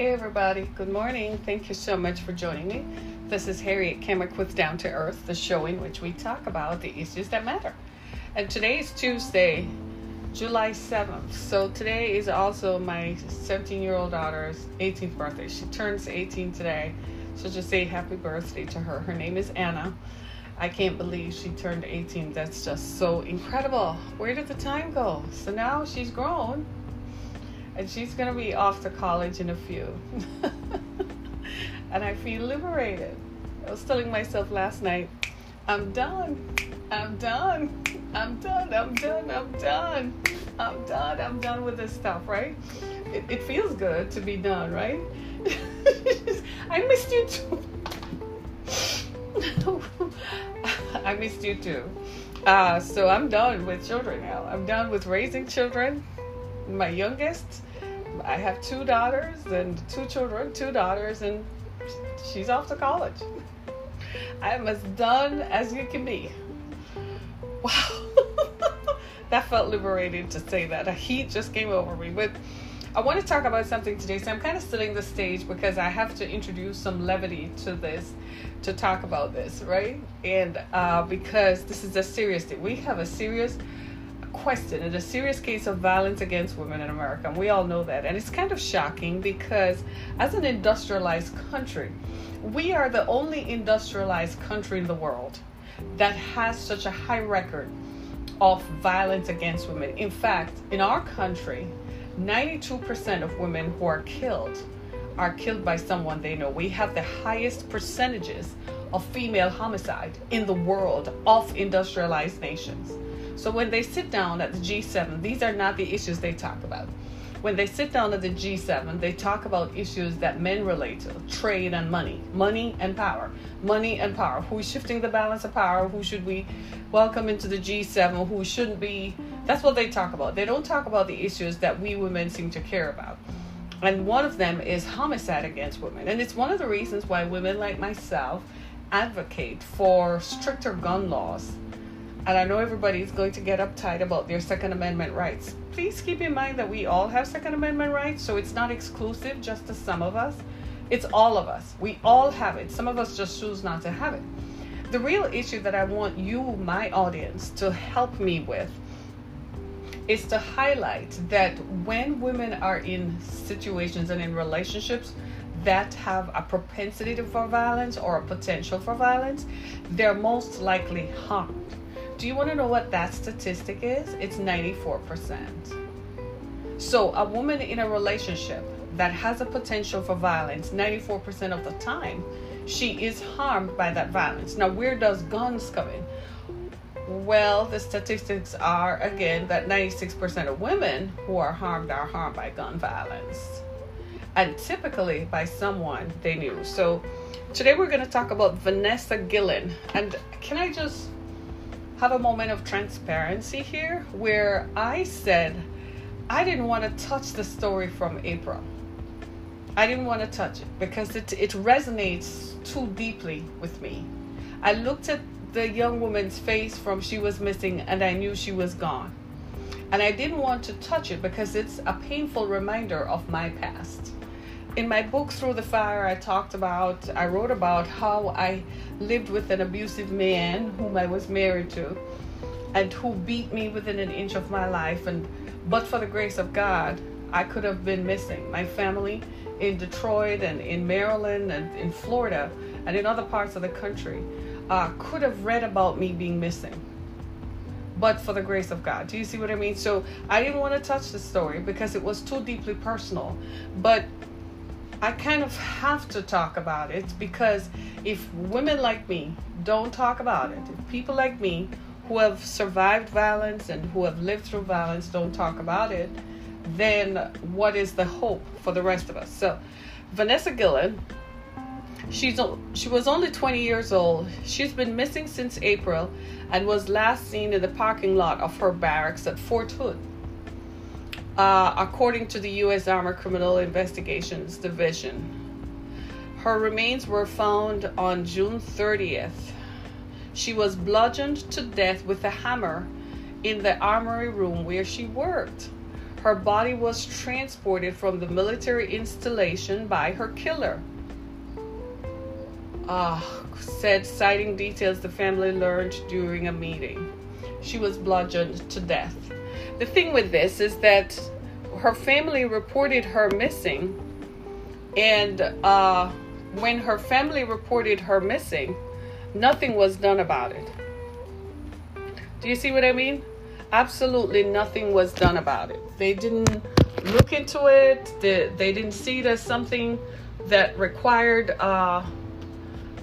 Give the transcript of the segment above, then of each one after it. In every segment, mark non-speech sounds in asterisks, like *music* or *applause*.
Hey, everybody. Good morning. Thank you so much for joining me. This is Harriet Kemmick with Down to Earth, the show in which we talk about the issues that matter. And today is Tuesday, July 7th. So today is also my 17 year old daughter's 18th birthday. She turns 18 today. So just say happy birthday to her. Her name is Anna. I can't believe she turned 18. That's just so incredible. Where did the time go? So now she's grown and she's going to be off to college in a few. *laughs* and I feel liberated. I was telling myself last night, I'm done. I'm done. I'm done. I'm done. I'm done. I'm done. I'm done with this stuff, right? It, it feels good to be done, right? *laughs* I missed you too. *laughs* I missed you too. Uh, so I'm done with children now. I'm done with raising children. My youngest I have two daughters and two children, two daughters, and she's off to college. I am as done as you can be. Wow. *laughs* that felt liberating to say that. A heat just came over me. But I want to talk about something today. So I'm kind of setting the stage because I have to introduce some levity to this to talk about this, right? And uh, because this is a serious thing. We have a serious question in a serious case of violence against women in America. And we all know that. And it's kind of shocking because, as an industrialized country, we are the only industrialized country in the world that has such a high record of violence against women. In fact, in our country, 92% of women who are killed are killed by someone they know. We have the highest percentages of female homicide in the world of industrialized nations. So when they sit down at the G7, these are not the issues they talk about. When they sit down at the G7, they talk about issues that men relate to trade and money, money and power, money and power. Who's shifting the balance of power? Who should we welcome into the G7? Who shouldn't be? That's what they talk about. They don't talk about the issues that we women seem to care about. And one of them is homicide against women. And it's one of the reasons why women like myself advocate for stricter gun laws and I know everybody's going to get uptight about their Second Amendment rights. Please keep in mind that we all have Second Amendment rights, so it's not exclusive just to some of us. It's all of us. We all have it. Some of us just choose not to have it. The real issue that I want you, my audience, to help me with is to highlight that when women are in situations and in relationships that have a propensity for violence or a potential for violence, they're most likely harmed do you want to know what that statistic is? It's 94%. So, a woman in a relationship that has a potential for violence, 94% of the time, she is harmed by that violence. Now, where does guns come in? Well, the statistics are again that 96% of women who are harmed are harmed by gun violence. And typically by someone they knew. So, today we're going to talk about Vanessa Guillen. And can I just have a moment of transparency here where I said I didn't want to touch the story from April. I didn't want to touch it because it, it resonates too deeply with me. I looked at the young woman's face from she was missing and I knew she was gone. And I didn't want to touch it because it's a painful reminder of my past in my book through the fire i talked about i wrote about how i lived with an abusive man whom i was married to and who beat me within an inch of my life. And but for the grace of god i could have been missing. My family in detroit and in maryland and in florida and in other parts of the country uh, could have read about me being missing. But for the grace of god. Do you see what i mean? So i didn't want to touch the story because it was too deeply personal. But I kind of have to talk about it because if women like me don't talk about it, if people like me who have survived violence and who have lived through violence don't talk about it, then what is the hope for the rest of us? So, Vanessa Guillen, she's she was only 20 years old. She's been missing since April and was last seen in the parking lot of her barracks at Fort Hood. Uh, according to the U.S. Army Criminal Investigations Division. Her remains were found on June 30th. She was bludgeoned to death with a hammer in the armory room where she worked. her body was transported from the military installation by her killer. Uh, said, citing details the family learned during a meeting. She was bludgeoned to death. The thing with this is that her family reported her missing, and uh, when her family reported her missing, nothing was done about it. Do you see what I mean? Absolutely nothing was done about it. They didn't look into it. They, they didn't see it as something that required uh,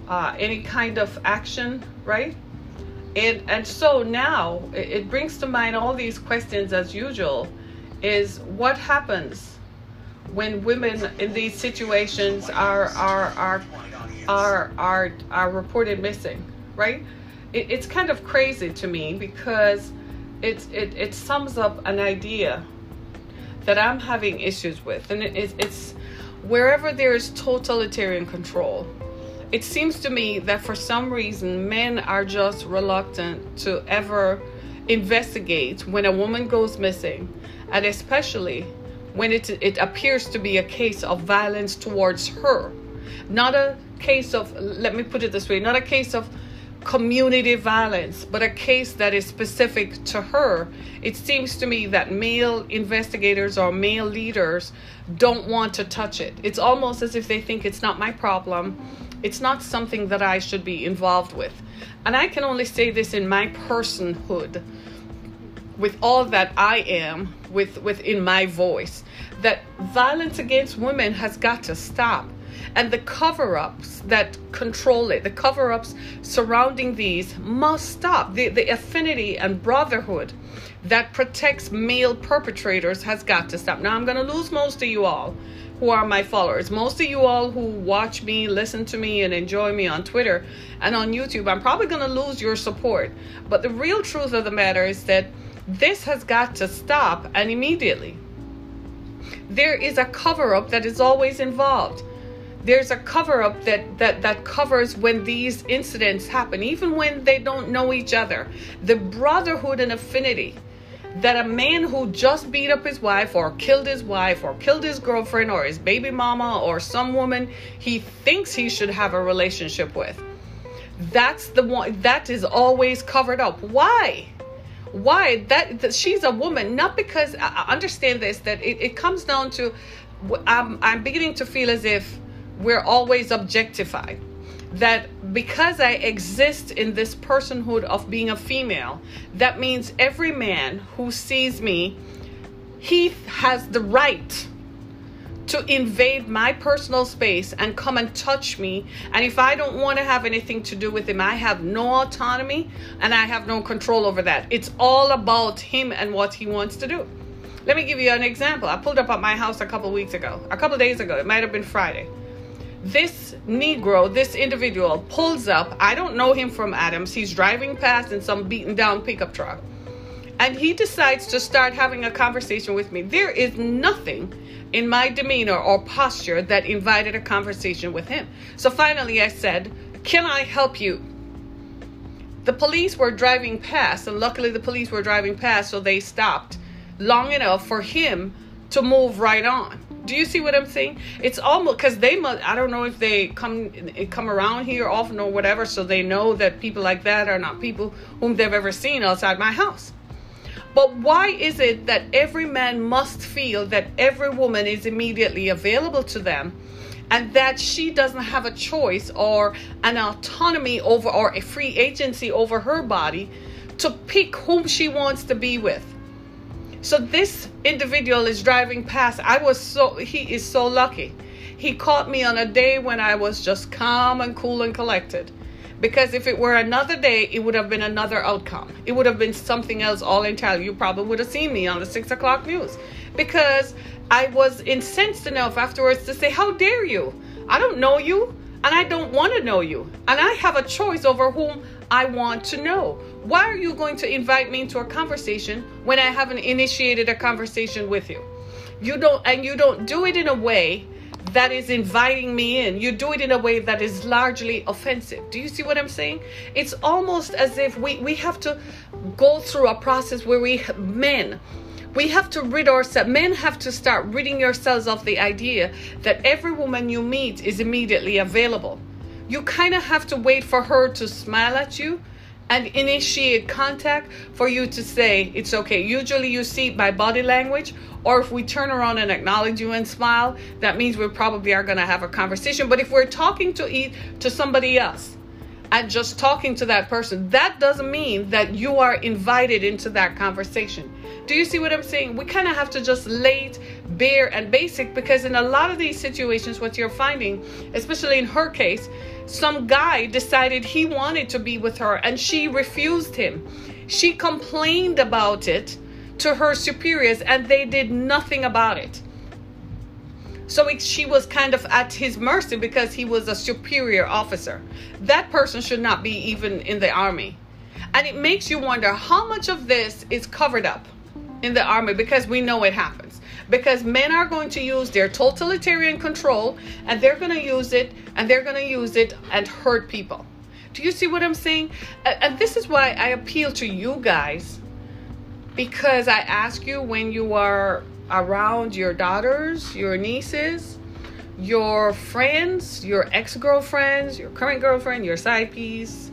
uh, any kind of action, right? And and so now it, brings to mind all these questions as usual. Is what happens when women in these situations are are are are are, are reported missing, right? It, it's kind of crazy to me because it, it it sums up an idea that I'm having issues with, and it, it's wherever there is totalitarian control. It seems to me that for some reason men are just reluctant to ever investigate when a woman goes missing, and especially when it it appears to be a case of violence towards her, not a case of let me put it this way, not a case of community violence, but a case that is specific to her. It seems to me that male investigators or male leaders don't want to touch it. It's almost as if they think it's not my problem. It's not something that I should be involved with. And I can only say this in my personhood with all that I am with within my voice that violence against women has got to stop and the cover-ups that control it the cover-ups surrounding these must stop the, the affinity and brotherhood that protects male perpetrators has got to stop now i'm going to lose most of you all who are my followers most of you all who watch me listen to me and enjoy me on twitter and on youtube i'm probably going to lose your support but the real truth of the matter is that this has got to stop and immediately. There is a cover up that is always involved. There's a cover up that, that, that covers when these incidents happen, even when they don't know each other. The brotherhood and affinity that a man who just beat up his wife or killed his wife or killed his girlfriend or his baby mama or some woman he thinks he should have a relationship with that's the one that is always covered up. Why? Why? That, that she's a woman not because i understand this that it, it comes down to I'm, I'm beginning to feel as if we're always objectified that because i exist in this personhood of being a female that means every man who sees me he has the right to invade my personal space and come and touch me. And if I don't want to have anything to do with him, I have no autonomy and I have no control over that. It's all about him and what he wants to do. Let me give you an example. I pulled up at my house a couple weeks ago, a couple days ago. It might have been Friday. This Negro, this individual, pulls up. I don't know him from Adams. He's driving past in some beaten down pickup truck. And he decides to start having a conversation with me. There is nothing in my demeanor or posture that invited a conversation with him. So finally, I said, Can I help you? The police were driving past, and luckily, the police were driving past, so they stopped long enough for him to move right on. Do you see what I'm saying? It's almost because they must. I don't know if they come come around here often or whatever, so they know that people like that are not people whom they've ever seen outside my house. But why is it that every man must feel that every woman is immediately available to them and that she doesn't have a choice or an autonomy over or a free agency over her body to pick whom she wants to be with? So this individual is driving past. I was so he is so lucky. He caught me on a day when I was just calm and cool and collected. Because if it were another day, it would have been another outcome. It would have been something else all entirely. You probably would have seen me on the six o'clock news. Because I was incensed enough afterwards to say, How dare you? I don't know you, and I don't want to know you. And I have a choice over whom I want to know. Why are you going to invite me into a conversation when I haven't initiated a conversation with you? You don't, and you don't do it in a way that is inviting me in. You do it in a way that is largely offensive. Do you see what I'm saying? It's almost as if we, we have to go through a process where we, men, We have to rid ourselves, men have to start ridding yourselves of the idea that every woman you meet is immediately available. You kind of have to wait for her to smile at you and initiate contact for you to say it's okay. Usually you see it by body language, or if we turn around and acknowledge you and smile, that means we probably are going to have a conversation. But if we're talking to eat to somebody else, and just talking to that person, that doesn't mean that you are invited into that conversation. Do you see what I'm saying? We kind of have to just lay it bare and basic because in a lot of these situations, what you're finding, especially in her case, some guy decided he wanted to be with her and she refused him. She complained about it to her superiors and they did nothing about it. So it, she was kind of at his mercy because he was a superior officer. That person should not be even in the army. And it makes you wonder how much of this is covered up in the army because we know it happens. Because men are going to use their totalitarian control and they're going to use it and they're going to use it and hurt people. Do you see what I'm saying? And this is why I appeal to you guys because I ask you when you are around your daughters, your nieces, your friends, your ex girlfriends, your current girlfriend, your side piece,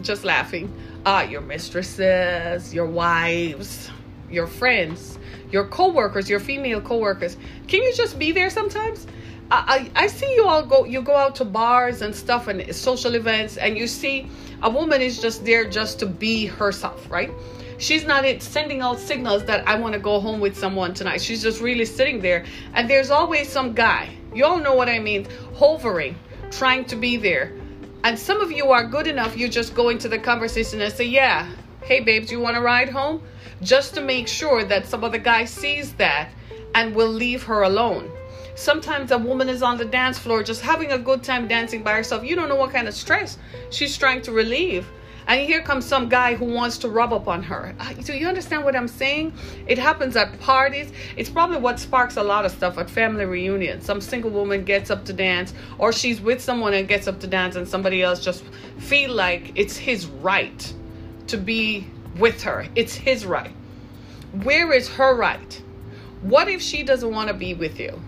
just laughing, uh, your mistresses, your wives, your friends, your co workers, your female co workers. Can you just be there sometimes? I, I, I see you all go you go out to bars and stuff and social events and you see a woman is just there just to be herself, right? She's not sending out signals that I want to go home with someone tonight. She's just really sitting there. And there's always some guy, you all know what I mean, hovering, trying to be there. And some of you are good enough, you just go into the conversation and say, Yeah, hey babes, you want to ride home? Just to make sure that some other guy sees that and will leave her alone. Sometimes a woman is on the dance floor just having a good time dancing by herself. You don't know what kind of stress she's trying to relieve and here comes some guy who wants to rub up on her. Uh, do you understand what I'm saying? It happens at parties. It's probably what sparks a lot of stuff at family reunions. Some single woman gets up to dance, or she's with someone and gets up to dance, and somebody else just feel like it's his right to be with her. It's his right. Where is her right? What if she doesn't want to be with you?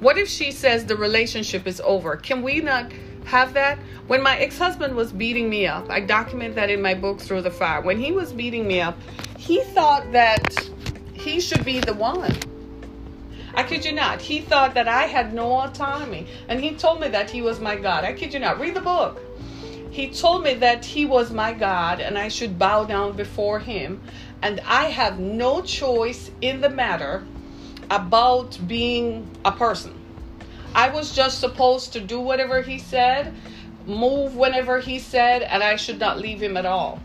What if she says the relationship is over? Can we not have that? When my ex husband was beating me up, I document that in my book, Through the Fire. When he was beating me up, he thought that he should be the one. I kid you not. He thought that I had no autonomy. And he told me that he was my God. I kid you not. Read the book. He told me that he was my God and I should bow down before him. And I have no choice in the matter about being a person. I was just supposed to do whatever he said move whenever he said, and I should not leave him at all.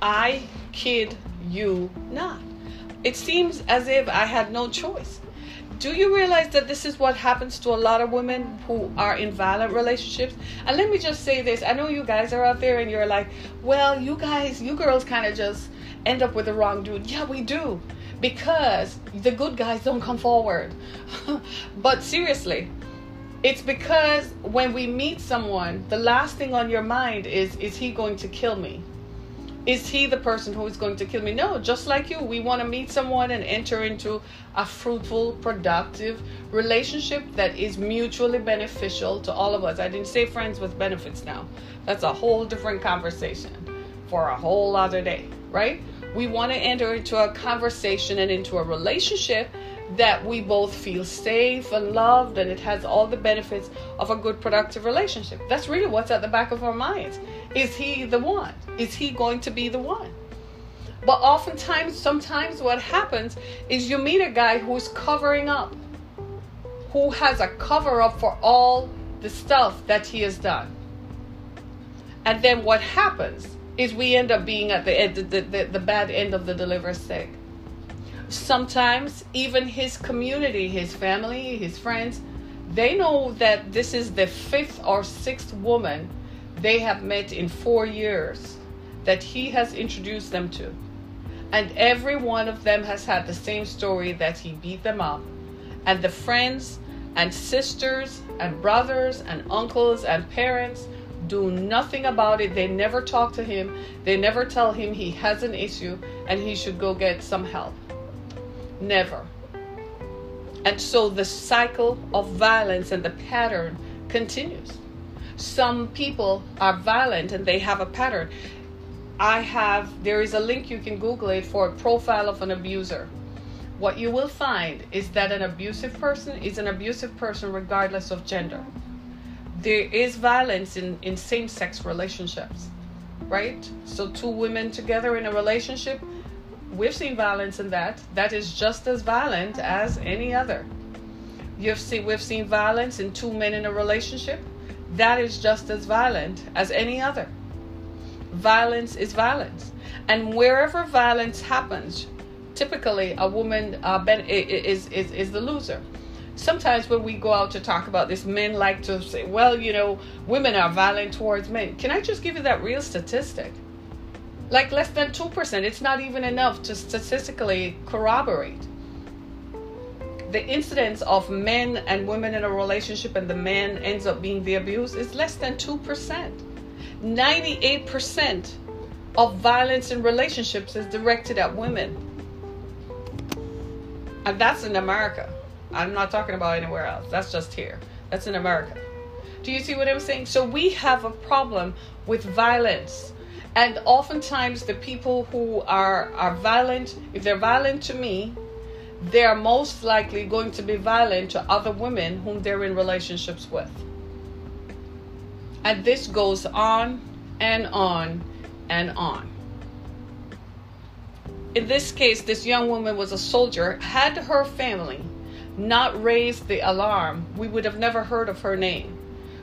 I kid you not. It seems as if I had no choice. Do you realize that this is what happens to a lot of women who are in violent relationships? And let me just say this I know you guys are out there and you're like, well, you guys, you girls kind of just end up with the wrong dude. Yeah, we do. Because the good guys don't come forward. *laughs* but seriously, it's because when we meet someone, the last thing on your mind is is he going to kill me? Is he the person who is going to kill me? No, just like you, we want to meet someone and enter into a fruitful, productive relationship that is mutually beneficial to all of us. I didn't say friends with benefits now. That's a whole different conversation for a whole other day, right? We want to enter into a conversation and into a relationship that we both feel safe and loved and it has all the benefits of a good productive relationship. That's really what's at the back of our minds. Is he the one? Is he going to be the one? But oftentimes sometimes what happens is you meet a guy who's covering up who has a cover up for all the stuff that he has done. And then what happens is we end up being at the, the, the, the bad end of the deliver stick sometimes even his community, his family, his friends, they know that this is the fifth or sixth woman they have met in four years that he has introduced them to. And every one of them has had the same story that he beat them up. And the friends and sisters and brothers and uncles and parents do nothing about it. They never talk to him. They never tell him he has an issue and he should go get some help. Never. And so the cycle of violence and the pattern continues. Some people are violent and they have a pattern. I have, there is a link you can Google it for a profile of an abuser. What you will find is that an abusive person is an abusive person regardless of gender. There is violence in, in same sex relationships, right? So, two women together in a relationship, we've seen violence in that. That is just as violent as any other. You've seen, we've seen violence in two men in a relationship. That is just as violent as any other. Violence is violence. And wherever violence happens, typically a woman uh, is, is, is the loser. Sometimes when we go out to talk about this, men like to say, well, you know, women are violent towards men. Can I just give you that real statistic? Like less than 2%. It's not even enough to statistically corroborate. The incidence of men and women in a relationship and the man ends up being the abused is less than 2%. 98% of violence in relationships is directed at women. And that's in America. I'm not talking about anywhere else. That's just here. That's in America. Do you see what I'm saying? So we have a problem with violence. And oftentimes the people who are are violent, if they're violent to me, they're most likely going to be violent to other women whom they're in relationships with. And this goes on and on and on. In this case, this young woman was a soldier. Had her family not raised the alarm, we would have never heard of her name.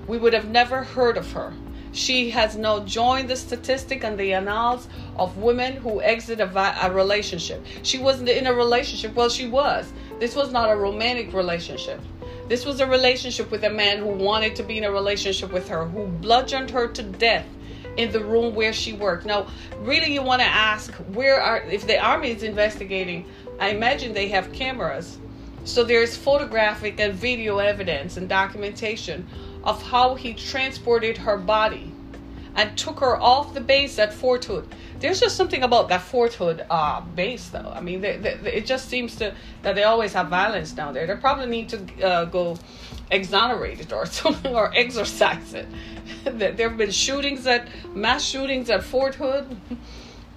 We would have never heard of her. She has now joined the statistic and the annals of women who exit a, a relationship. She wasn't in a relationship. Well, she was. This was not a romantic relationship. This was a relationship with a man who wanted to be in a relationship with her, who bludgeoned her to death in the room where she worked. Now, really, you want to ask where are, if the army is investigating, I imagine they have cameras. So there's photographic and video evidence and documentation of how he transported her body and took her off the base at Fort Hood there's just something about that Fort Hood uh, base, though. I mean, they, they, it just seems to that they always have violence down there. They probably need to uh, go exonerate it or *laughs* something or exorcise it. *laughs* there have been shootings at mass shootings at Fort Hood. *laughs*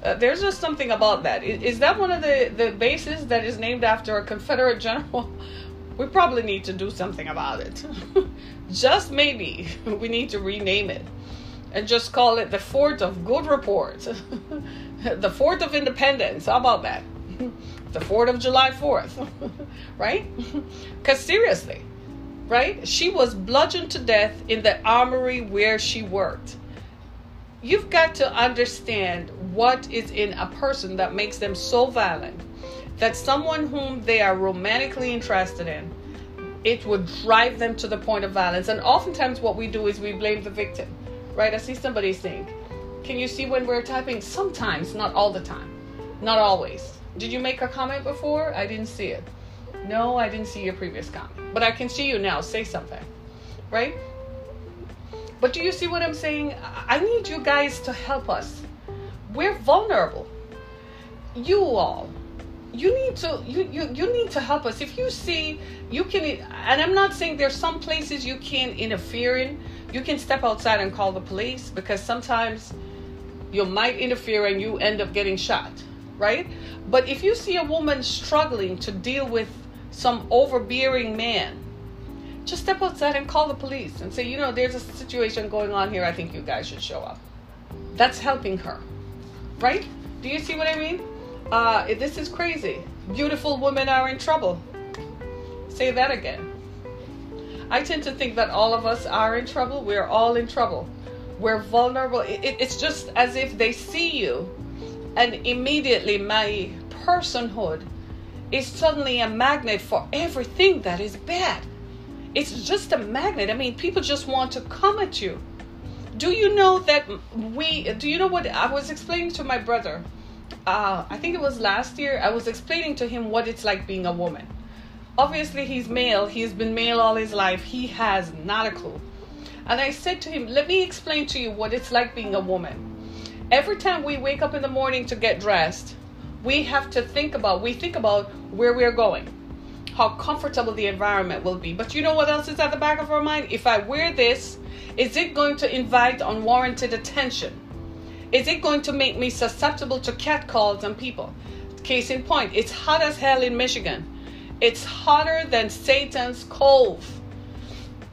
Uh, there's just something about that. Is, is that one of the, the bases that is named after a Confederate general? We probably need to do something about it. *laughs* just maybe *laughs* we need to rename it and just call it the Fort of Good Report, *laughs* the Fort of Independence. How about that? the Fort of July 4th, right? Because seriously, right? She was bludgeoned to death in the armory where she worked. You've got to understand what is in a person that makes them so violent that someone whom they are romantically interested in, it would drive them to the point of violence. And oftentimes, what we do is we blame the victim right? I see somebody saying, Can you see when we're typing? Sometimes, not all the time, not always. Did you make a comment before? I didn't see it. No, I didn't see your previous comment. But I can see you now. Say something, right? But do you see what I'm saying? I need you guys to help us. We're vulnerable. You all, you need to you, you you need to help us. If you see you can and I'm not saying there's some places you can't interfere in, you can step outside and call the police because sometimes you might interfere and you end up getting shot, right? But if you see a woman struggling to deal with some overbearing man, just step outside and call the police and say, you know, there's a situation going on here. I think you guys should show up. That's helping her, right? Do you see what I mean? Uh, this is crazy. Beautiful women are in trouble. Say that again. I tend to think that all of us are in trouble. We're all in trouble. We're vulnerable. It, it's just as if they see you, and immediately my personhood is suddenly a magnet for everything that is bad. It's just a magnet. I mean, people just want to come at you. Do you know that we, do you know what I was explaining to my brother? Uh, I think it was last year. I was explaining to him what it's like being a woman obviously he's male he's been male all his life he has not a clue And I said to him, Let me explain to you what it's like being a woman. Every time we wake up in the morning to get dressed, we have to think about, we think about where we're going, how comfortable the environment will be. But you know what else is at the back of our mind? If I wear this, is it going to invite unwarranted attention? Is it going to make me susceptible to catcalls and people? Case in point, it's hot as hell in Michigan. It's hotter than Satan's cove.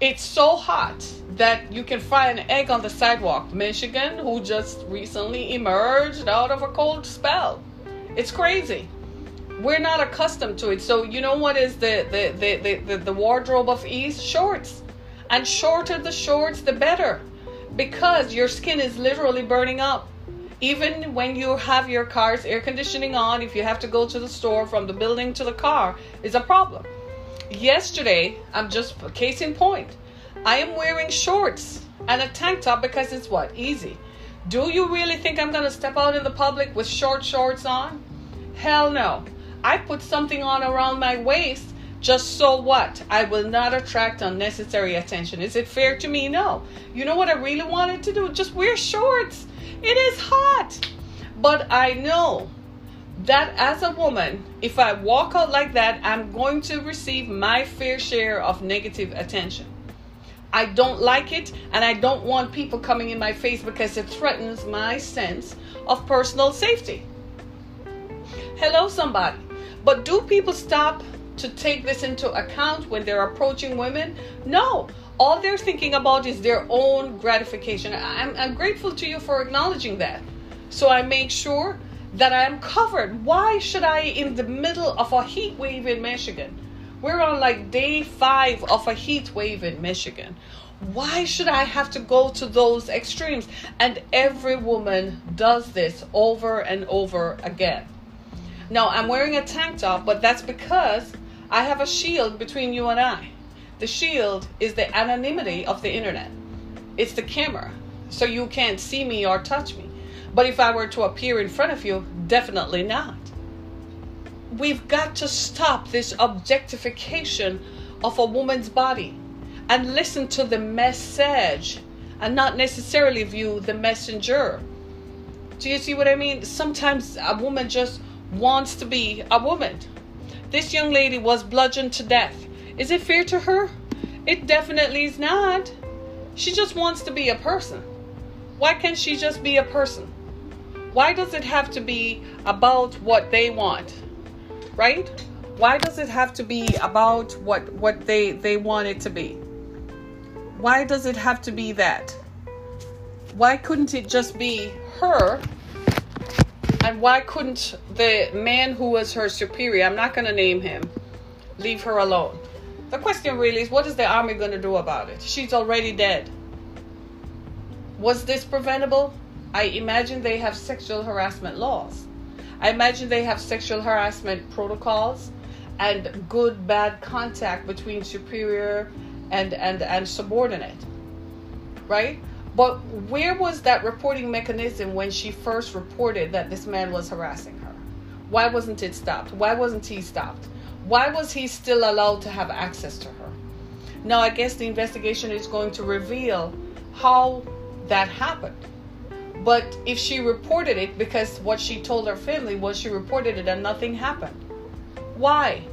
It's so hot that you can fry an egg on the sidewalk. Michigan, who just recently emerged out of a cold spell. It's crazy. We're not accustomed to it. So you know what is the the, the, the, the, the wardrobe of ease? Shorts. And shorter the shorts, the better. Because your skin is literally burning up. Even when you have your car's air conditioning on, if you have to go to the store from the building to the car, is a problem. Yesterday, I'm just case in point. I am wearing shorts and a tank top because it's what? Easy. Do you really think I'm going to step out in the public with short shorts on? Hell no. I put something on around my waist just so what? I will not attract unnecessary attention. Is it fair to me? No. You know what I really wanted to do? Just wear shorts. It is hot. But I know that as a woman, if I walk out like that, I'm going to receive my fair share of negative attention. I don't like it, and I don't want people coming in my face because it threatens my sense of personal safety. Hello, somebody. But do people stop to take this into account when they're approaching women? No. All they're thinking about is their own gratification. I'm, I'm grateful to you for acknowledging that. So I make sure that I am covered. Why should I, in the middle of a heat wave in Michigan, we're on like day five of a heat wave in Michigan. Why should I have to go to those extremes? And every woman does this over and over again. Now, I'm wearing a tank top, but that's because I have a shield between you and I. The shield is the anonymity of the internet, it's the camera, so you can't see me or touch me. But if I were to appear in front of you, definitely not we've got to stop this objectification of a woman's body and listen to the message and not necessarily view the messenger. Do you see what I mean? Sometimes a woman just wants to be a woman. This young lady was bludgeoned to death. Is it fair to her? It definitely is not. She just wants to be a person. Why can't she just be a person? Why does it have to be about what they want? right? Why does it have to be about what what they they want it to be? Why does it have to be that? Why couldn't it just be her? And why couldn't the man who was her superior, I'm not going to name him, leave her alone? The question really is what is the army going to do about it? She's already dead. Was this preventable? I imagine they have sexual harassment laws. I imagine they have sexual harassment protocols and good bad contact between superior and and and subordinate. Right? But where was that reporting mechanism when she first reported that this man was harassing her? Why wasn't it stopped? Why wasn't he stopped? Why was he still allowed to have access to her? Now, I guess the investigation is going to reveal how that happened. But if she reported it because what she told her family was she reported it and nothing happened. Why?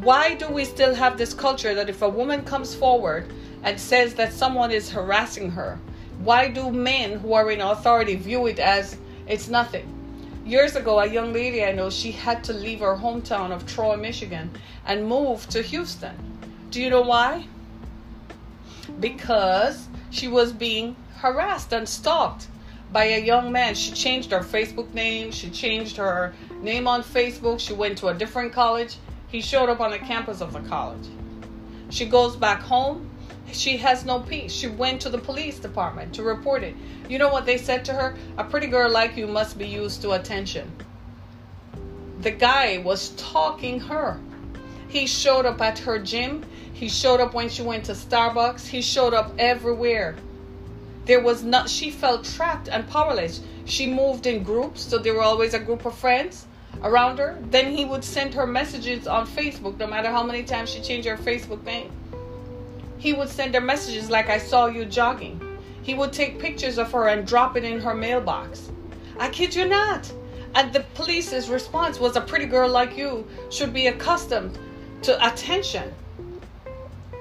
Why do we still have this culture that if a woman comes forward and says that someone is harassing her, why do men who are in authority view it as it's nothing? Years ago, a young lady I know, she had to leave her hometown of Troy, Michigan, and move to Houston. Do you know why? Because she was being harassed and stalked by a young man. She changed her Facebook name, she changed her name on Facebook, she went to a different college. He showed up on the campus of the college. She goes back home. She has no peace. She went to the police department to report it. You know what they said to her? A pretty girl like you must be used to attention. The guy was talking her. He showed up at her gym. He showed up when she went to Starbucks. He showed up everywhere. There was not, she felt trapped and powerless. She moved in groups, so there were always a group of friends around her. Then he would send her messages on Facebook, no matter how many times she changed her Facebook name. He would send her messages like, I saw you jogging. He would take pictures of her and drop it in her mailbox. I kid you not. And the police's response was, A pretty girl like you should be accustomed to attention.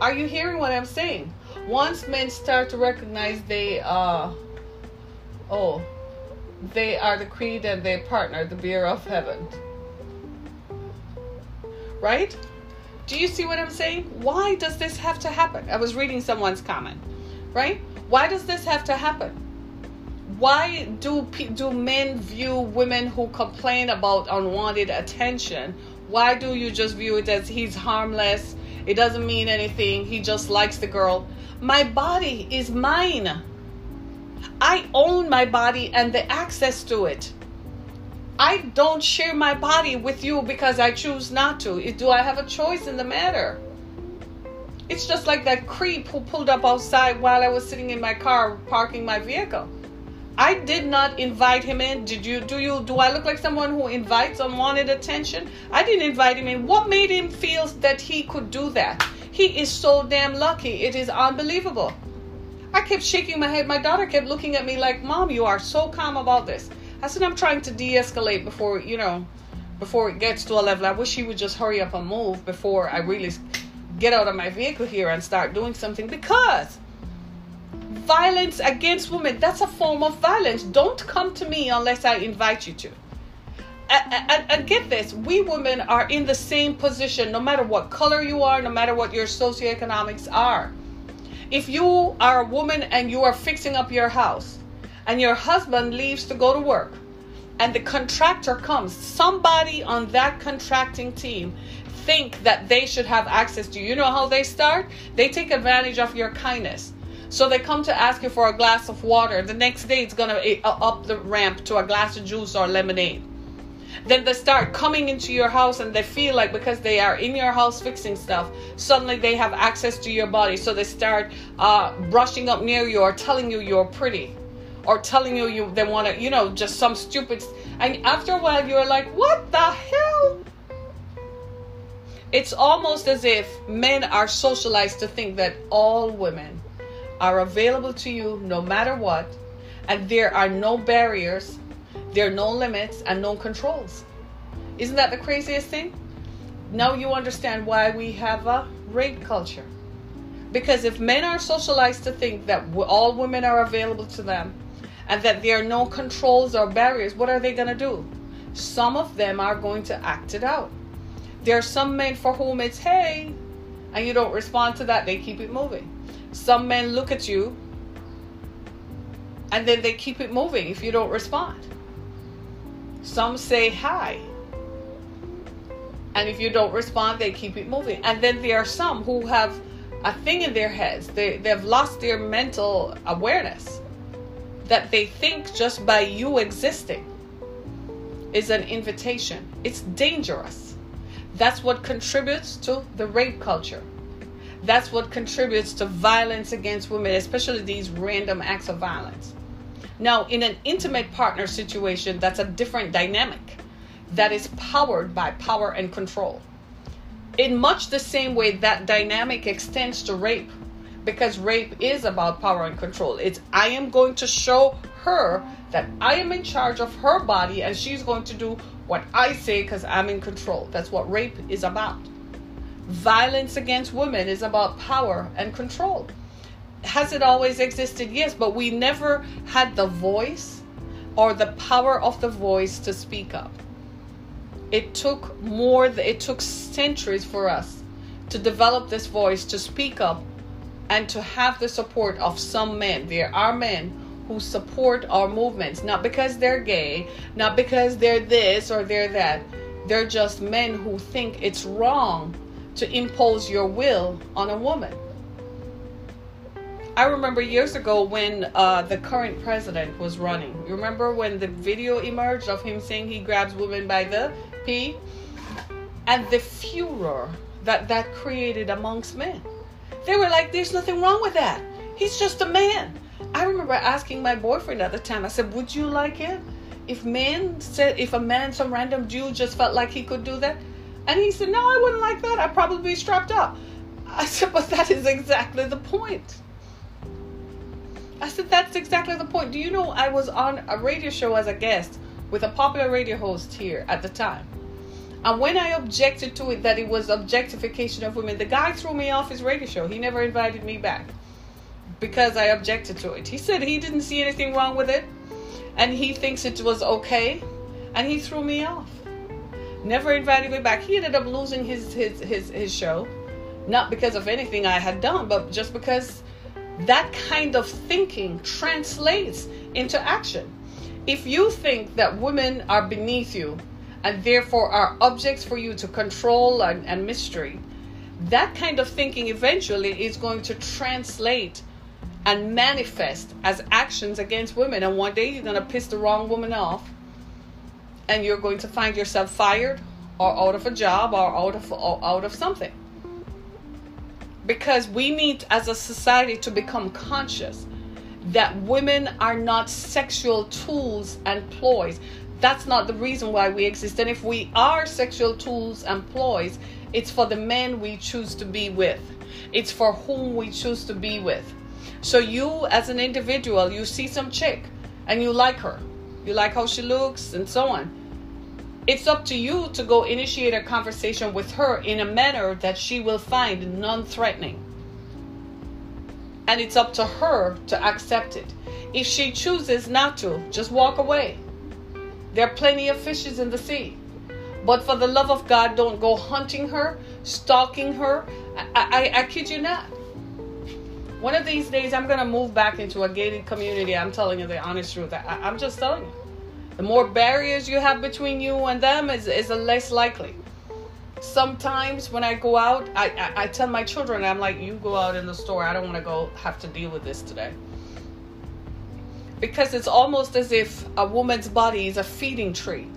Are you hearing what I'm saying? Once men start to recognize they, uh, oh, they are the creed and they partner, the beer of heaven. Right? Do you see what I'm saying? Why does this have to happen? I was reading someone's comment, right? Why does this have to happen? Why do do men view women who complain about unwanted attention? Why do you just view it as he's harmless? It doesn't mean anything. He just likes the girl. My body is mine. I own my body and the access to it. I don't share my body with you because I choose not to. Do I have a choice in the matter? It's just like that creep who pulled up outside while I was sitting in my car parking my vehicle. I did not invite him in. Did you do you do I look like someone who invites unwanted attention? I didn't invite him in. What made him feel that he could do that? He is so damn lucky. It is unbelievable. I kept shaking my head. My daughter kept looking at me like, Mom, you are so calm about this. I said, I'm trying to de escalate before, you know, before it gets to a level. I wish she would just hurry up and move before I really get out of my vehicle here and start doing something because violence against women, that's a form of violence. Don't come to me unless I invite you to. And, get this we women are in the same position no matter what color you are, no matter what your socioeconomics are. If you are a woman and you are fixing up your house and your husband leaves to go to work and the contractor comes, somebody on that contracting team think that they should have access to you. You know how they start? They take advantage of your kindness. So they come to ask you for a glass of water. The next day it's going to eh, up the ramp to a glass of juice or lemonade then they start coming into your house and they feel like because they are in your house fixing stuff suddenly they have access to your body so they start uh, brushing up near you or telling you you're pretty or telling you you they want to you know just some stupid and after a while you're like what the hell it's almost as if men are socialized to think that all women are available to you no matter what and there are no barriers there are no limits and no controls. Isn't that the craziest thing? Now you understand why we have a rape culture. Because if men are socialized to think that all women are available to them and that there are no controls or barriers, what are they going to do? Some of them are going to act it out. There are some men for whom it's, hey, and you don't respond to that, they keep it moving. Some men look at you and then they keep it moving if you don't respond. Some say hi. And if you don't respond, they keep it moving. And then there are some who have a thing in their heads. They, they've lost their mental awareness that they think just by you existing is an invitation. It's dangerous. That's what contributes to the rape culture. That's what contributes to violence against women, especially these random acts of violence. Now, in an intimate partner situation, that's a different dynamic that is powered by power and control. In much the same way that dynamic extends to rape, because rape is about power and control. It's I am going to show her that I am in charge of her body and she's going to do what I say because I'm in control. That's what rape is about. Violence against women is about power and control has it always existed? Yes, but we never had the voice or the power of the voice to speak up. It took more, it took centuries for us to develop this voice to speak up and to have the support of some men. There are men who support our movements, not because they're gay, not because they're this or they're that. They're just men who think it's wrong to impose your will on a woman. I remember years ago when uh, the current president was running. You remember when the video emerged of him saying he grabs women by the pee? And the furor that that created amongst men. They were like, there's nothing wrong with that. He's just a man. I remember asking my boyfriend at the time, I said, would you like it? If men said, if a man, some random Jew just felt like he could do that? And he said, no, I wouldn't like that. I'd probably be strapped up. I said, but that is exactly the point. I said, that's exactly the point. Do you know I was on a radio show as a guest with a popular radio host here at the time? And when I objected to it that it was objectification of women, the guy threw me off his radio show. He never invited me back because I objected to it. He said he didn't see anything wrong with it and he thinks it was okay and he threw me off. Never invited me back. He ended up losing his his his, his show not because of anything I had done, but just because that kind of thinking translates into action. If you think that women are beneath you and therefore are objects for you to control and, and mystery, that kind of thinking eventually is going to translate and manifest as actions against women. And one day you're going to piss the wrong woman off and you're going to find yourself fired or out of a job or out of, or out of something because we need as a society to become conscious that women are not sexual tools and ploys. That's not the reason why we exist. And if we are sexual tools and ploys, it's for the men we choose to be with. It's for whom we choose to be with. So you as an individual, you see some chick and you like her. You like how she looks and so on it's up to you to go initiate a conversation with her in a manner that she will find non threatening. And it's up to her to accept it. If she chooses not to, just walk away. There are plenty of fishes in the sea. But for the love of God, don't go hunting her, stalking her. I, I, I kid you not. One of these days, I'm going to move back into a gated community. I'm telling you the honest truth. I, I'm just telling you. The more barriers you have between you and them is, is less likely. Sometimes when I go out, I, I, I tell my children, I'm like, you go out in the store. I don't want to go have to deal with this today. Because it's almost as if a woman's body is a feeding tree.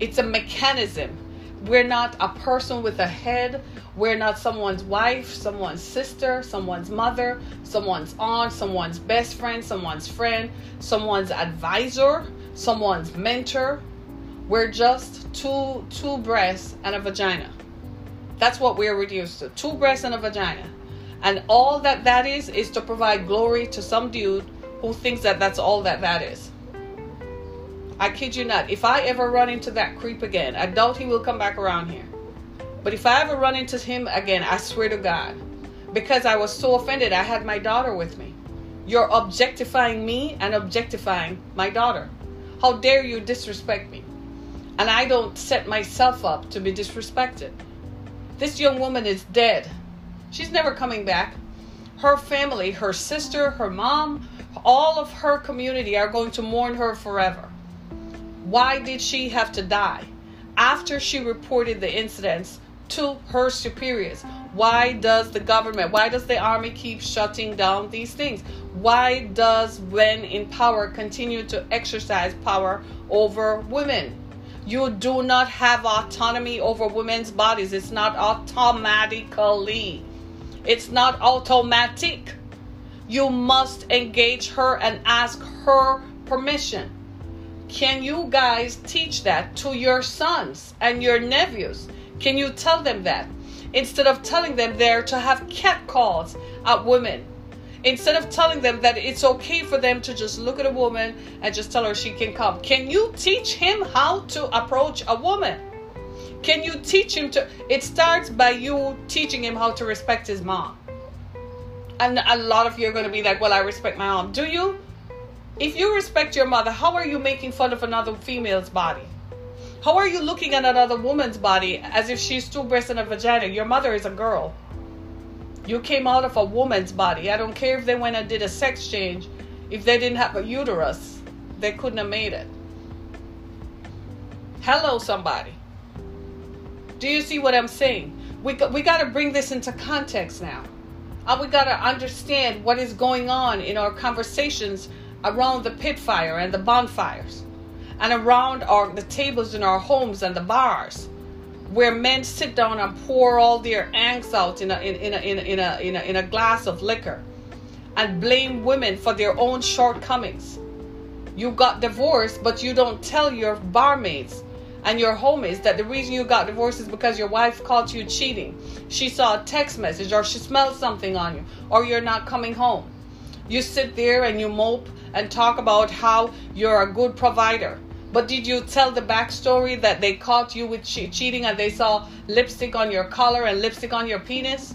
It's a mechanism. We're not a person with a head. We're not someone's wife, someone's sister, someone's mother, someone's aunt, someone's best friend, someone's friend, someone's advisor someone's mentor. We're just two two breasts and a vagina. That's what we're reduced to. Two breasts and a vagina. And all that that is is to provide glory to some dude who thinks that that's all that that is. I kid you not. If I ever run into that creep again, I doubt he will come back around here. But if I ever run into him again, I swear to God, because I was so offended, I had my daughter with me. You're objectifying me and objectifying my daughter. How dare you disrespect me? And I don't set myself up to be disrespected. This young woman is dead. She's never coming back. Her family, her sister, her mom, all of her community are going to mourn her forever. Why did she have to die? After she reported the incidents to her superiors. Why does the government, why does the army keep shutting down these things? Why does when in power continue to exercise power over women? You do not have autonomy over women's bodies. It's not automatically. It's not automatic. You must engage her and ask her permission. Can you guys teach that to your sons and your nephews? Can you tell them that? Instead of telling them they're to have cat calls at women. Instead of telling them that it's okay for them to just look at a woman and just tell her she can come. Can you teach him how to approach a woman? Can you teach him to? It starts by you teaching him how to respect his mom. And a lot of you are going to be like, well, I respect my mom. Do you? If you respect your mother, how are you making fun of another female's body? How are you looking at another woman's body as if she's two breasts and a vagina? Your mother is a girl. You came out of a woman's body. I don't care if they went and did a sex change. If they didn't have a uterus, they couldn't have made it. Hello, somebody. Do you see what I'm saying? We, we got to bring this into context now. And we got to understand what is going on in our conversations around the pit fire and the bonfires and around our the tables in our homes and the bars where men sit down and pour all their angst out in a in, in, in, a, in, a, in a glass of liquor and blame women for their own shortcomings. You got divorced, but you don't tell your barmaids and your homies that the reason you got divorced is because your wife caught you cheating. She saw a text message or she smelled something on you or you're not coming home. You sit there and you mope and talk about how you're a good provider. But did you tell the backstory that they caught you with che- cheating and they saw lipstick on your collar and lipstick on your penis?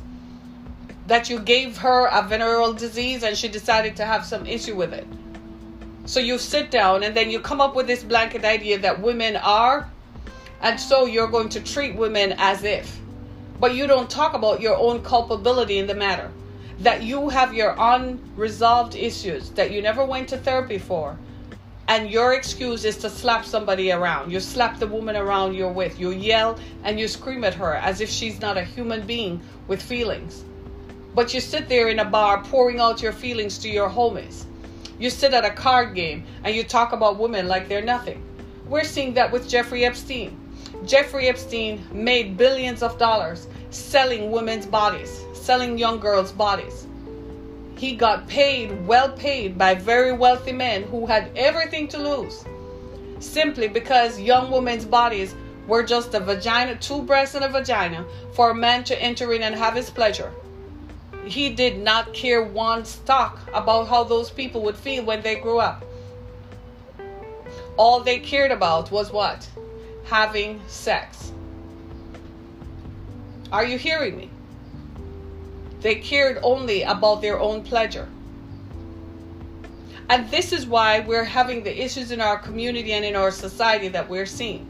That you gave her a venereal disease and she decided to have some issue with it. So you sit down and then you come up with this blanket idea that women are and so you're going to treat women as if. But you don't talk about your own culpability in the matter. That you have your unresolved issues that you never went to therapy for. And your excuse is to slap somebody around. You slap the woman around you're with. You yell and you scream at her as if she's not a human being with feelings. But you sit there in a bar pouring out your feelings to your homies. You sit at a card game and you talk about women like they're nothing. We're seeing that with Jeffrey Epstein. Jeffrey Epstein made billions of dollars selling women's bodies, selling young girls' bodies. He got paid, well paid, by very wealthy men who had everything to lose simply because young women's bodies were just a vagina, two breasts and a vagina for a man to enter in and have his pleasure. He did not care one stock about how those people would feel when they grew up. All they cared about was what? Having sex. Are you hearing me? They cared only about their own pleasure. And this is why we're having the issues in our community and in our society that we're seeing.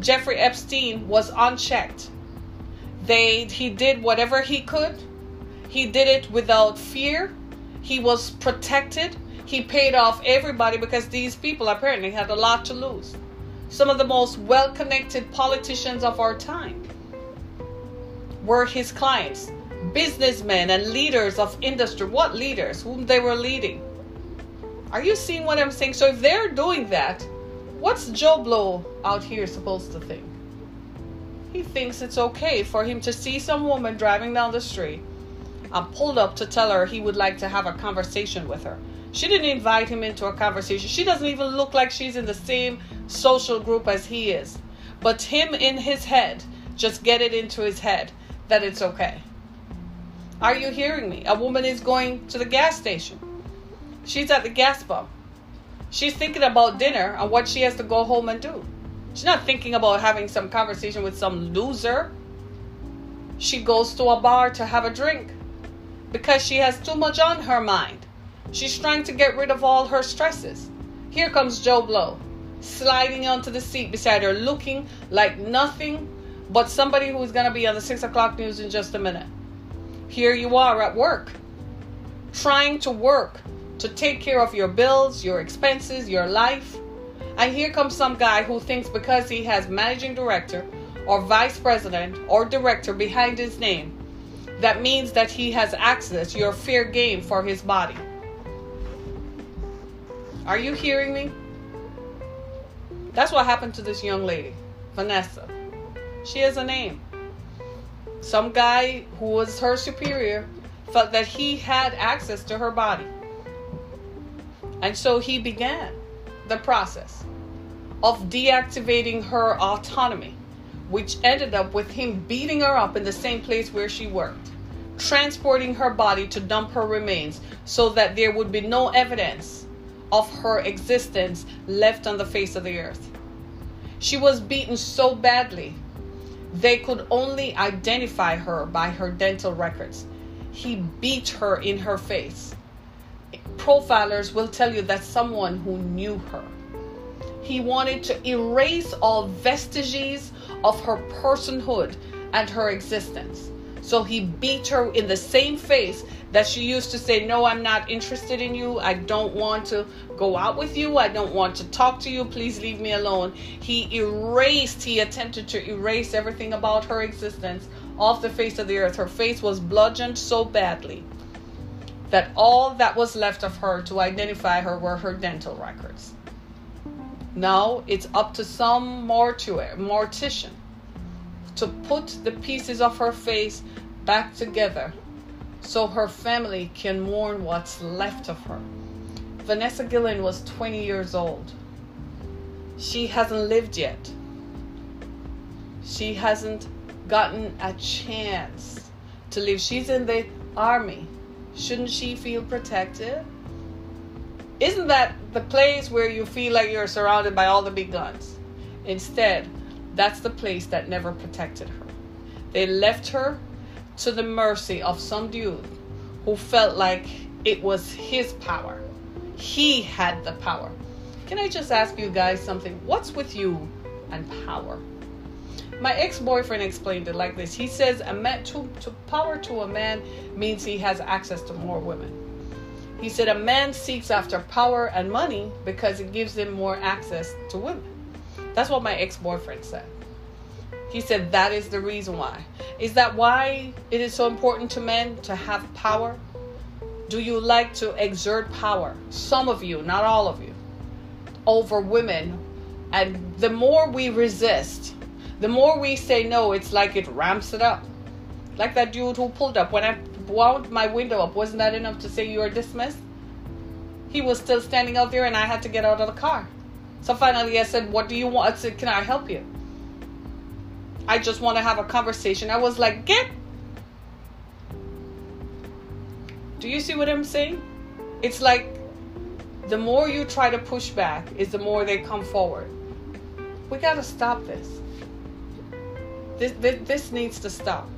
Jeffrey Epstein was unchecked. They he did whatever he could. He did it without fear. He was protected. He paid off everybody because these people apparently had a lot to lose some of the most well connected politicians of our time were his clients, businessmen and leaders of industry. What leaders? Whom they were leading. Are you seeing what I'm saying? So if they're doing that, what's Joe Blow out here supposed to think? He thinks it's okay for him to see some woman driving down the street and pulled up to tell her he would like to have a conversation with her. She didn't invite him into a conversation. She doesn't even look like she's in the same social group as he is. But him in his head, just get it into his head that it's okay. Are you hearing me? A woman is going to the gas station. She's at the gas pump. She's thinking about dinner and what she has to go home and do. She's not thinking about having some conversation with some loser. She goes to a bar to have a drink because she has too much on her mind. She's trying to get rid of all her stresses. Here comes Joe Blow, sliding onto the seat beside her, looking like nothing but somebody who's going to be on the 6 o'clock news in just a minute. Here you are at work, trying to work to take care of your bills, your expenses, your life. And here comes some guy who thinks because he has managing director or vice president or director behind his name, that means that he has access, your fair game for his body. Are you hearing me? That's what happened to this young lady, Vanessa. She has a name. Some guy who was her superior felt that he had access to her body. And so he began the process of deactivating her autonomy, which ended up with him beating her up in the same place where she worked, transporting her body to dump her remains so that there would be no evidence of her existence left on the face of the earth. She was beaten so badly, they could only identify her by her dental records. He beat her in her face. Profilers will tell you that someone who knew her. He wanted to erase all vestiges of her personhood and her existence. So he beat her in the same face that she used to say, No, I'm not interested in you. I don't want to go out with you. I don't want to talk to you. Please leave me alone. He erased, he attempted to erase everything about her existence off the face of the earth. Her face was bludgeoned so badly that all that was left of her to identify her were her dental records. Now it's up to some mortuary, mortician to put the pieces of her face back together so her family can mourn what's left of her. Vanessa Guillen was 20 years old. She hasn't lived yet. She hasn't gotten a chance to live. She's in the army. Shouldn't she feel protected? Isn't that the place where you feel like you're surrounded by all the big guns? Instead, that's the place that never protected her. They left her to the mercy of some dude who felt like it was his power. He had the power. Can I just ask you guys something? What's with you and power? My ex-boyfriend explained it like this. He says a man to, to power to a man means he has access to more women. He said a man seeks after power and money because it gives him more access to women. That's what my ex-boyfriend said. He said that is the reason why. Is that why it is so important to men to have power? Do you like to exert power? Some of you, not all of you, over women. And the more we resist, the more we say no, it's like it ramps it up. Like that dude who pulled up. When I wound my window up, wasn't that enough to say you are dismissed? He was still standing out there and I had to get out of the car. So finally I said, What do you want? I said, Can I help you? I just want to have a conversation. I was like, get. Do you see what I'm saying? It's like the more you try to push back, is the more they come forward. We got to stop this. This, this. this needs to stop.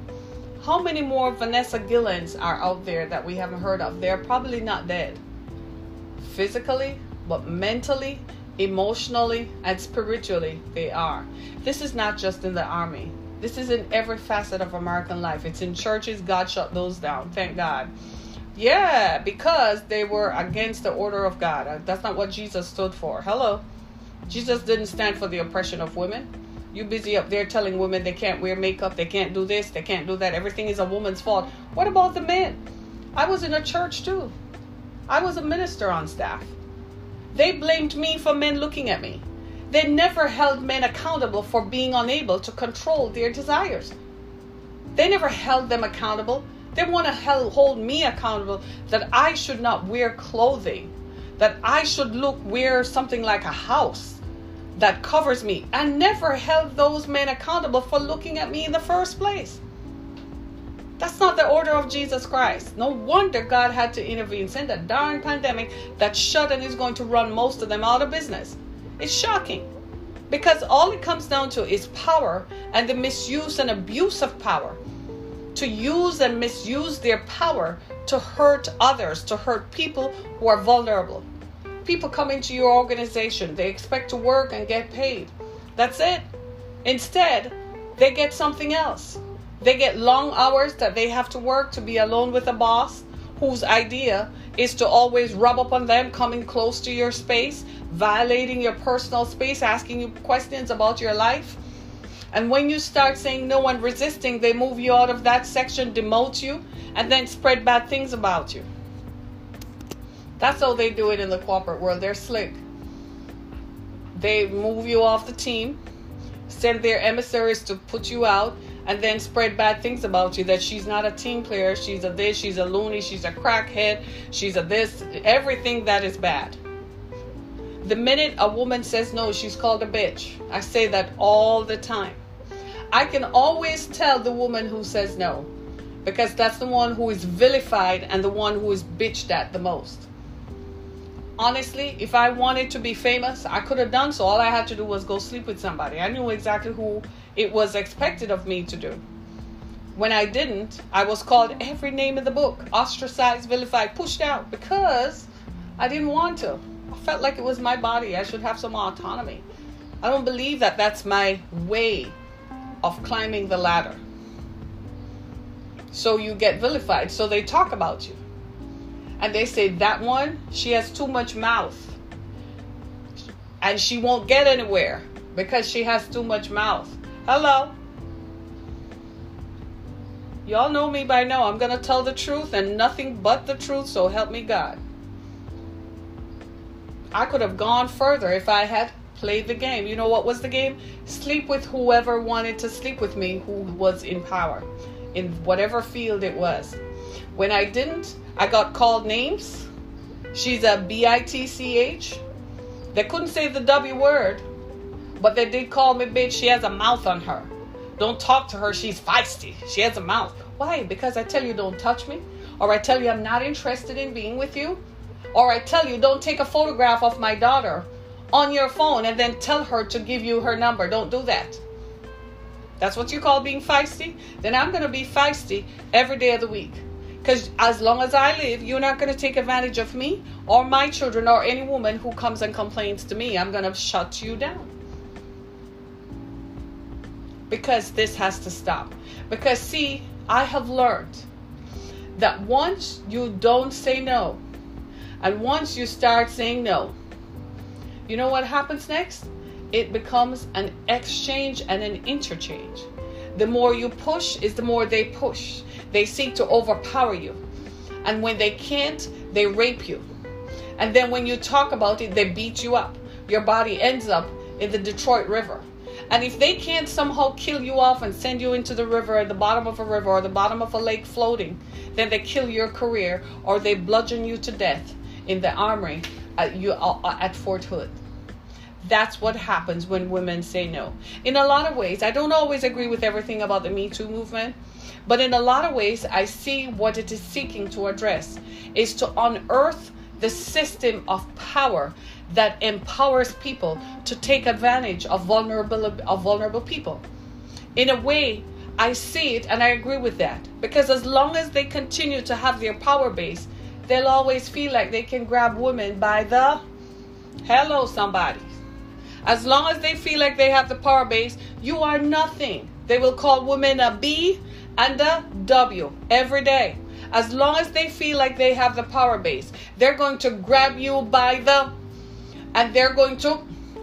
How many more Vanessa Guillens are out there that we haven't heard of? They're probably not dead physically, but mentally emotionally and spiritually they are. This is not just in the army. This is in every facet of American life. It's in churches. God shut those down. Thank God. Yeah, because they were against the order of God. Uh, that's not what Jesus stood for. Hello. Jesus didn't stand for the oppression of women. You busy up there telling women they can't wear makeup, they can't do this, they can't do that. Everything is a woman's fault. What about the men? I was in a church too. I was a minister on staff. They blamed me for men looking at me. They never held men accountable for being unable to control their desires. They never held them accountable. They want to hold me accountable that I should not wear clothing, that I should look wear something like a house that covers me. I never held those men accountable for looking at me in the first place. That's not the order of Jesus Christ. No wonder God had to intervene, send a darn pandemic that shut and is going to run most of them out of business. It's shocking because all it comes down to is power and the misuse and abuse of power. To use and misuse their power to hurt others, to hurt people who are vulnerable. People come into your organization, they expect to work and get paid. That's it. Instead, they get something else. They get long hours that they have to work to be alone with a boss whose idea is to always rub up on them, coming close to your space, violating your personal space, asking you questions about your life. And when you start saying no and resisting, they move you out of that section, demote you, and then spread bad things about you. That's how they do it in the corporate world. They're slick. They move you off the team, send their emissaries to put you out, and then spread bad things about you that she's not a team player, she's a this, she's a loony, she's a crackhead, she's a this, everything that is bad. The minute a woman says no, she's called a bitch. I say that all the time. I can always tell the woman who says no because that's the one who is vilified and the one who is bitched at the most. Honestly, if I wanted to be famous, I could have done so. All I had to do was go sleep with somebody. I knew exactly who it was expected of me to do. When I didn't, I was called every name in the book ostracized, vilified, pushed out because I didn't want to. I felt like it was my body. I should have some autonomy. I don't believe that that's my way of climbing the ladder. So you get vilified. So they talk about you. And they say, that one, she has too much mouth. And she won't get anywhere because she has too much mouth. Hello. Y'all know me by now. I'm to tell the truth and nothing but the truth, so help me God. I could have gone further if I had played the game. You know what was the game? Sleep with whoever wanted to sleep with me who was in power, in whatever field it was. When I didn't, I got called names. She's a B I T C H. They couldn't say the W word, but they did call me bitch. She has a mouth on her. Don't talk to her. She's feisty. She has a mouth. Why? Because I tell you don't touch me, or I tell you I'm not interested in being with you, or I tell you don't take a photograph of my daughter on your phone and then tell her to give you her number. Don't do that. That's what you call being feisty? Then I'm going to be feisty every day of the week. Because as long as I live, you're not going to take advantage of me or my children or any woman who comes and complains to me. I'm going to shut you down. Because this has to stop. Because, see, I have learned that once you don't say no, and once you start saying no, you know what happens next? It becomes an exchange and an interchange. The more you push is the more they push. They seek to overpower you. And when they can't, they rape you. And then when you talk about it, they beat you up. Your body ends up in the Detroit River. And if they can't somehow kill you off and send you into the river at the bottom of a river or the bottom of a lake floating, then they kill your career or they bludgeon you to death in the armory at, you, uh, at Fort Hood. That's what happens when women say no. In a lot of ways, I don't always agree with everything about the Me Too movement, but in a lot of ways, I see what it is seeking to address is to unearth the system of power that empowers people to take advantage of vulnerable of vulnerable people. In a way, I see it and I agree with that because as long as they continue to have their power base, they'll always feel like they can grab women by the hello somebody as long as they feel like they have the power base, you are nothing. They will call women a B and a W every day. As long as they feel like they have the power base, they're going to grab you by the and they're going to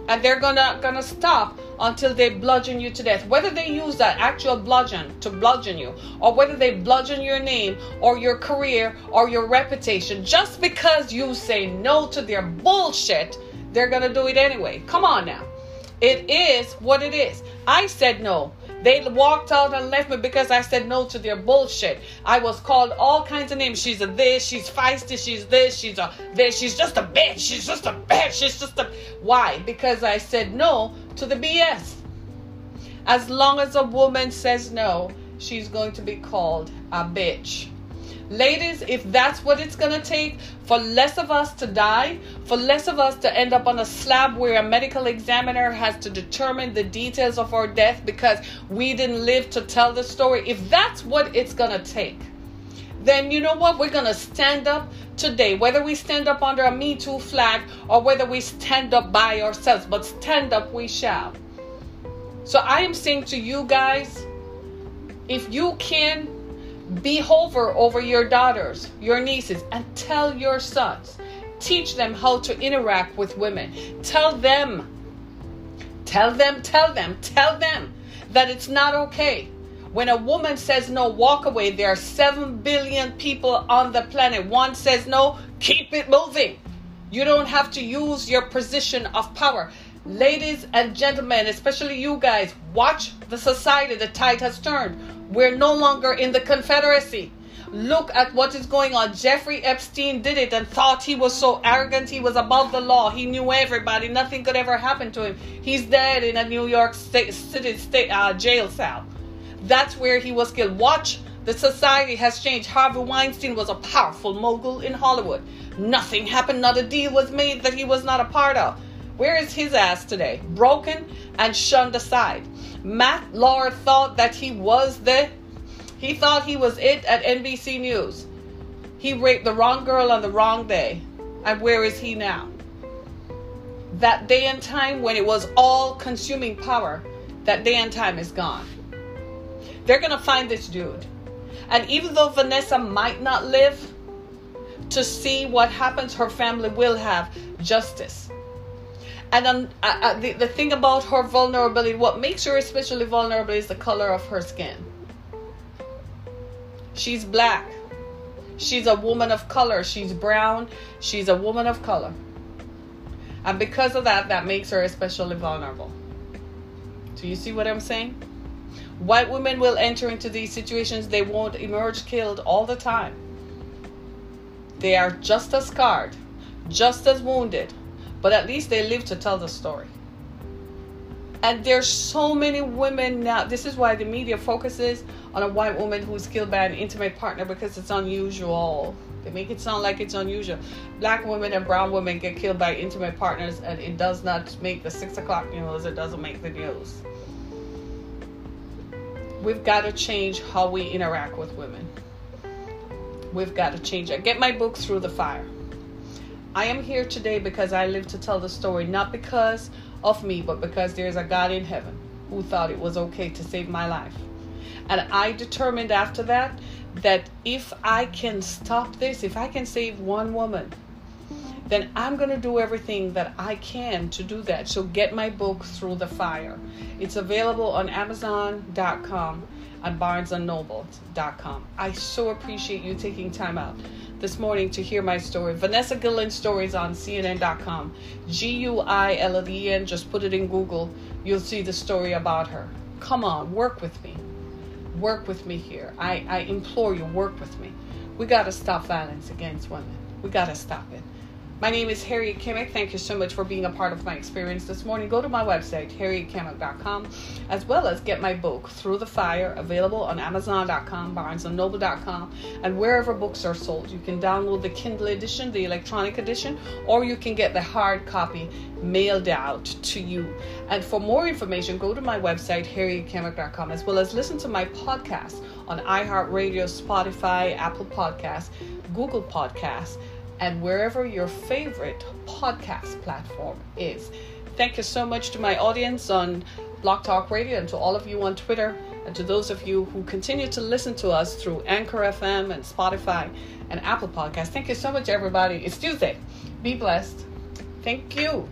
and they're gonna gonna stop until they bludgeon you to death. Whether they use that actual bludgeon to bludgeon you, or whether they bludgeon your name or your career or your reputation, just because you say no to their bullshit they're to do it anyway. Come on now. It is what it is. I said no. They walked out and left me because I said no to their bullshit. I was called all kinds of names. She's a this, she's feisty, she's this, she's a this, she's just a bitch, she's just a bitch, she's just a. Why? Because I said no to the BS. As long as a woman says no, she's going to be called a bitch. Ladies, if that's what it's going to take for less of us to die, for less of us to end up on a slab where a medical examiner has to determine the details of our death because we didn't live to tell the story, if that's what it's going to take, then you know what? We're going to stand up today, whether we stand up under a Me Too flag or whether we stand up by ourselves, but stand up we shall. So I am saying to you guys, if you can be hover over your daughters, your nieces, and tell your sons. Teach them how to interact with women. Tell them, tell them, tell them, tell them that it's not okay. When a woman says no, walk away. There are 7 billion people on the planet. One says no, keep it moving. You don't have to use your position of power. Ladies and gentlemen, especially you guys, watch the society. The tide has turned. We're no longer in the Confederacy. Look at what is going on. Jeffrey Epstein did it and thought he was so arrogant. He was above the law. He knew everybody. Nothing could ever happen to him. He's dead in a New York State, City state, uh, jail cell. That's where he was killed. Watch. The society has changed. Harvey Weinstein was a powerful mogul in Hollywood. Nothing happened. Not a deal was made that he was not a part of. Where is his ass today? Broken and shunned aside. Matt Lauer thought that he was the he thought he was it at NBC News. He raped the wrong girl on the wrong day. And where is he now? That day and time when it was all consuming power, that day and time is gone. They're going to find this dude. And even though Vanessa might not live to see what happens, her family will have justice. And then uh, uh, the, the thing about her vulnerability, what makes her especially vulnerable is the color of her skin. She's black. She's a woman of color. She's brown. She's a woman of color. And because of that, that makes her especially vulnerable. Do you see what I'm saying? White women will enter into these situations, they won't emerge killed all the time. They are just as scarred, just as wounded, but at least they live to tell the story. And there's so many women now. This is why the media focuses on a white woman who's killed by an intimate partner because it's unusual. They make it sound like it's unusual. Black women and brown women get killed by intimate partners, and it does not make the six o'clock news. It doesn't make the news. We've got to change how we interact with women. We've got to change it. Get my book through the fire. I am here today because I live to tell the story, not because of me, but because there's a God in heaven who thought it was okay to save my life. And I determined after that that if I can stop this, if I can save one woman, then I'm going to do everything that I can to do that. So get my book through the fire. It's available on amazon.com and barnesandnoble.com. I so appreciate you taking time out this morning to hear my story. Vanessa Guillen stories on CNN.com. G U I L L E N. Just put it in Google. You'll see the story about her. Come on, work with me. Work with me here. I, I implore you, work with me. We got to stop violence against women. We got to stop it. My name is Harriet Kimmick. Thank you so much for being a part of my experience this morning. Go to my website, harrietkimmick.com, as well as get my book, Through the Fire, available on Amazon.com, BarnesandNoble.com, and wherever books are sold. You can download the Kindle edition, the electronic edition, or you can get the hard copy mailed out to you. And for more information, go to my website, harrietkimmick.com, as well as listen to my podcast on iHeartRadio, Spotify, Apple Podcasts, Google Podcasts and wherever your favorite podcast platform is. Thank you so much to my audience on Blog Talk Radio and to all of you on Twitter and to those of you who continue to listen to us through Anchor FM and Spotify and Apple Podcasts. Thank you so much, everybody. It's Tuesday. Be blessed. Thank you.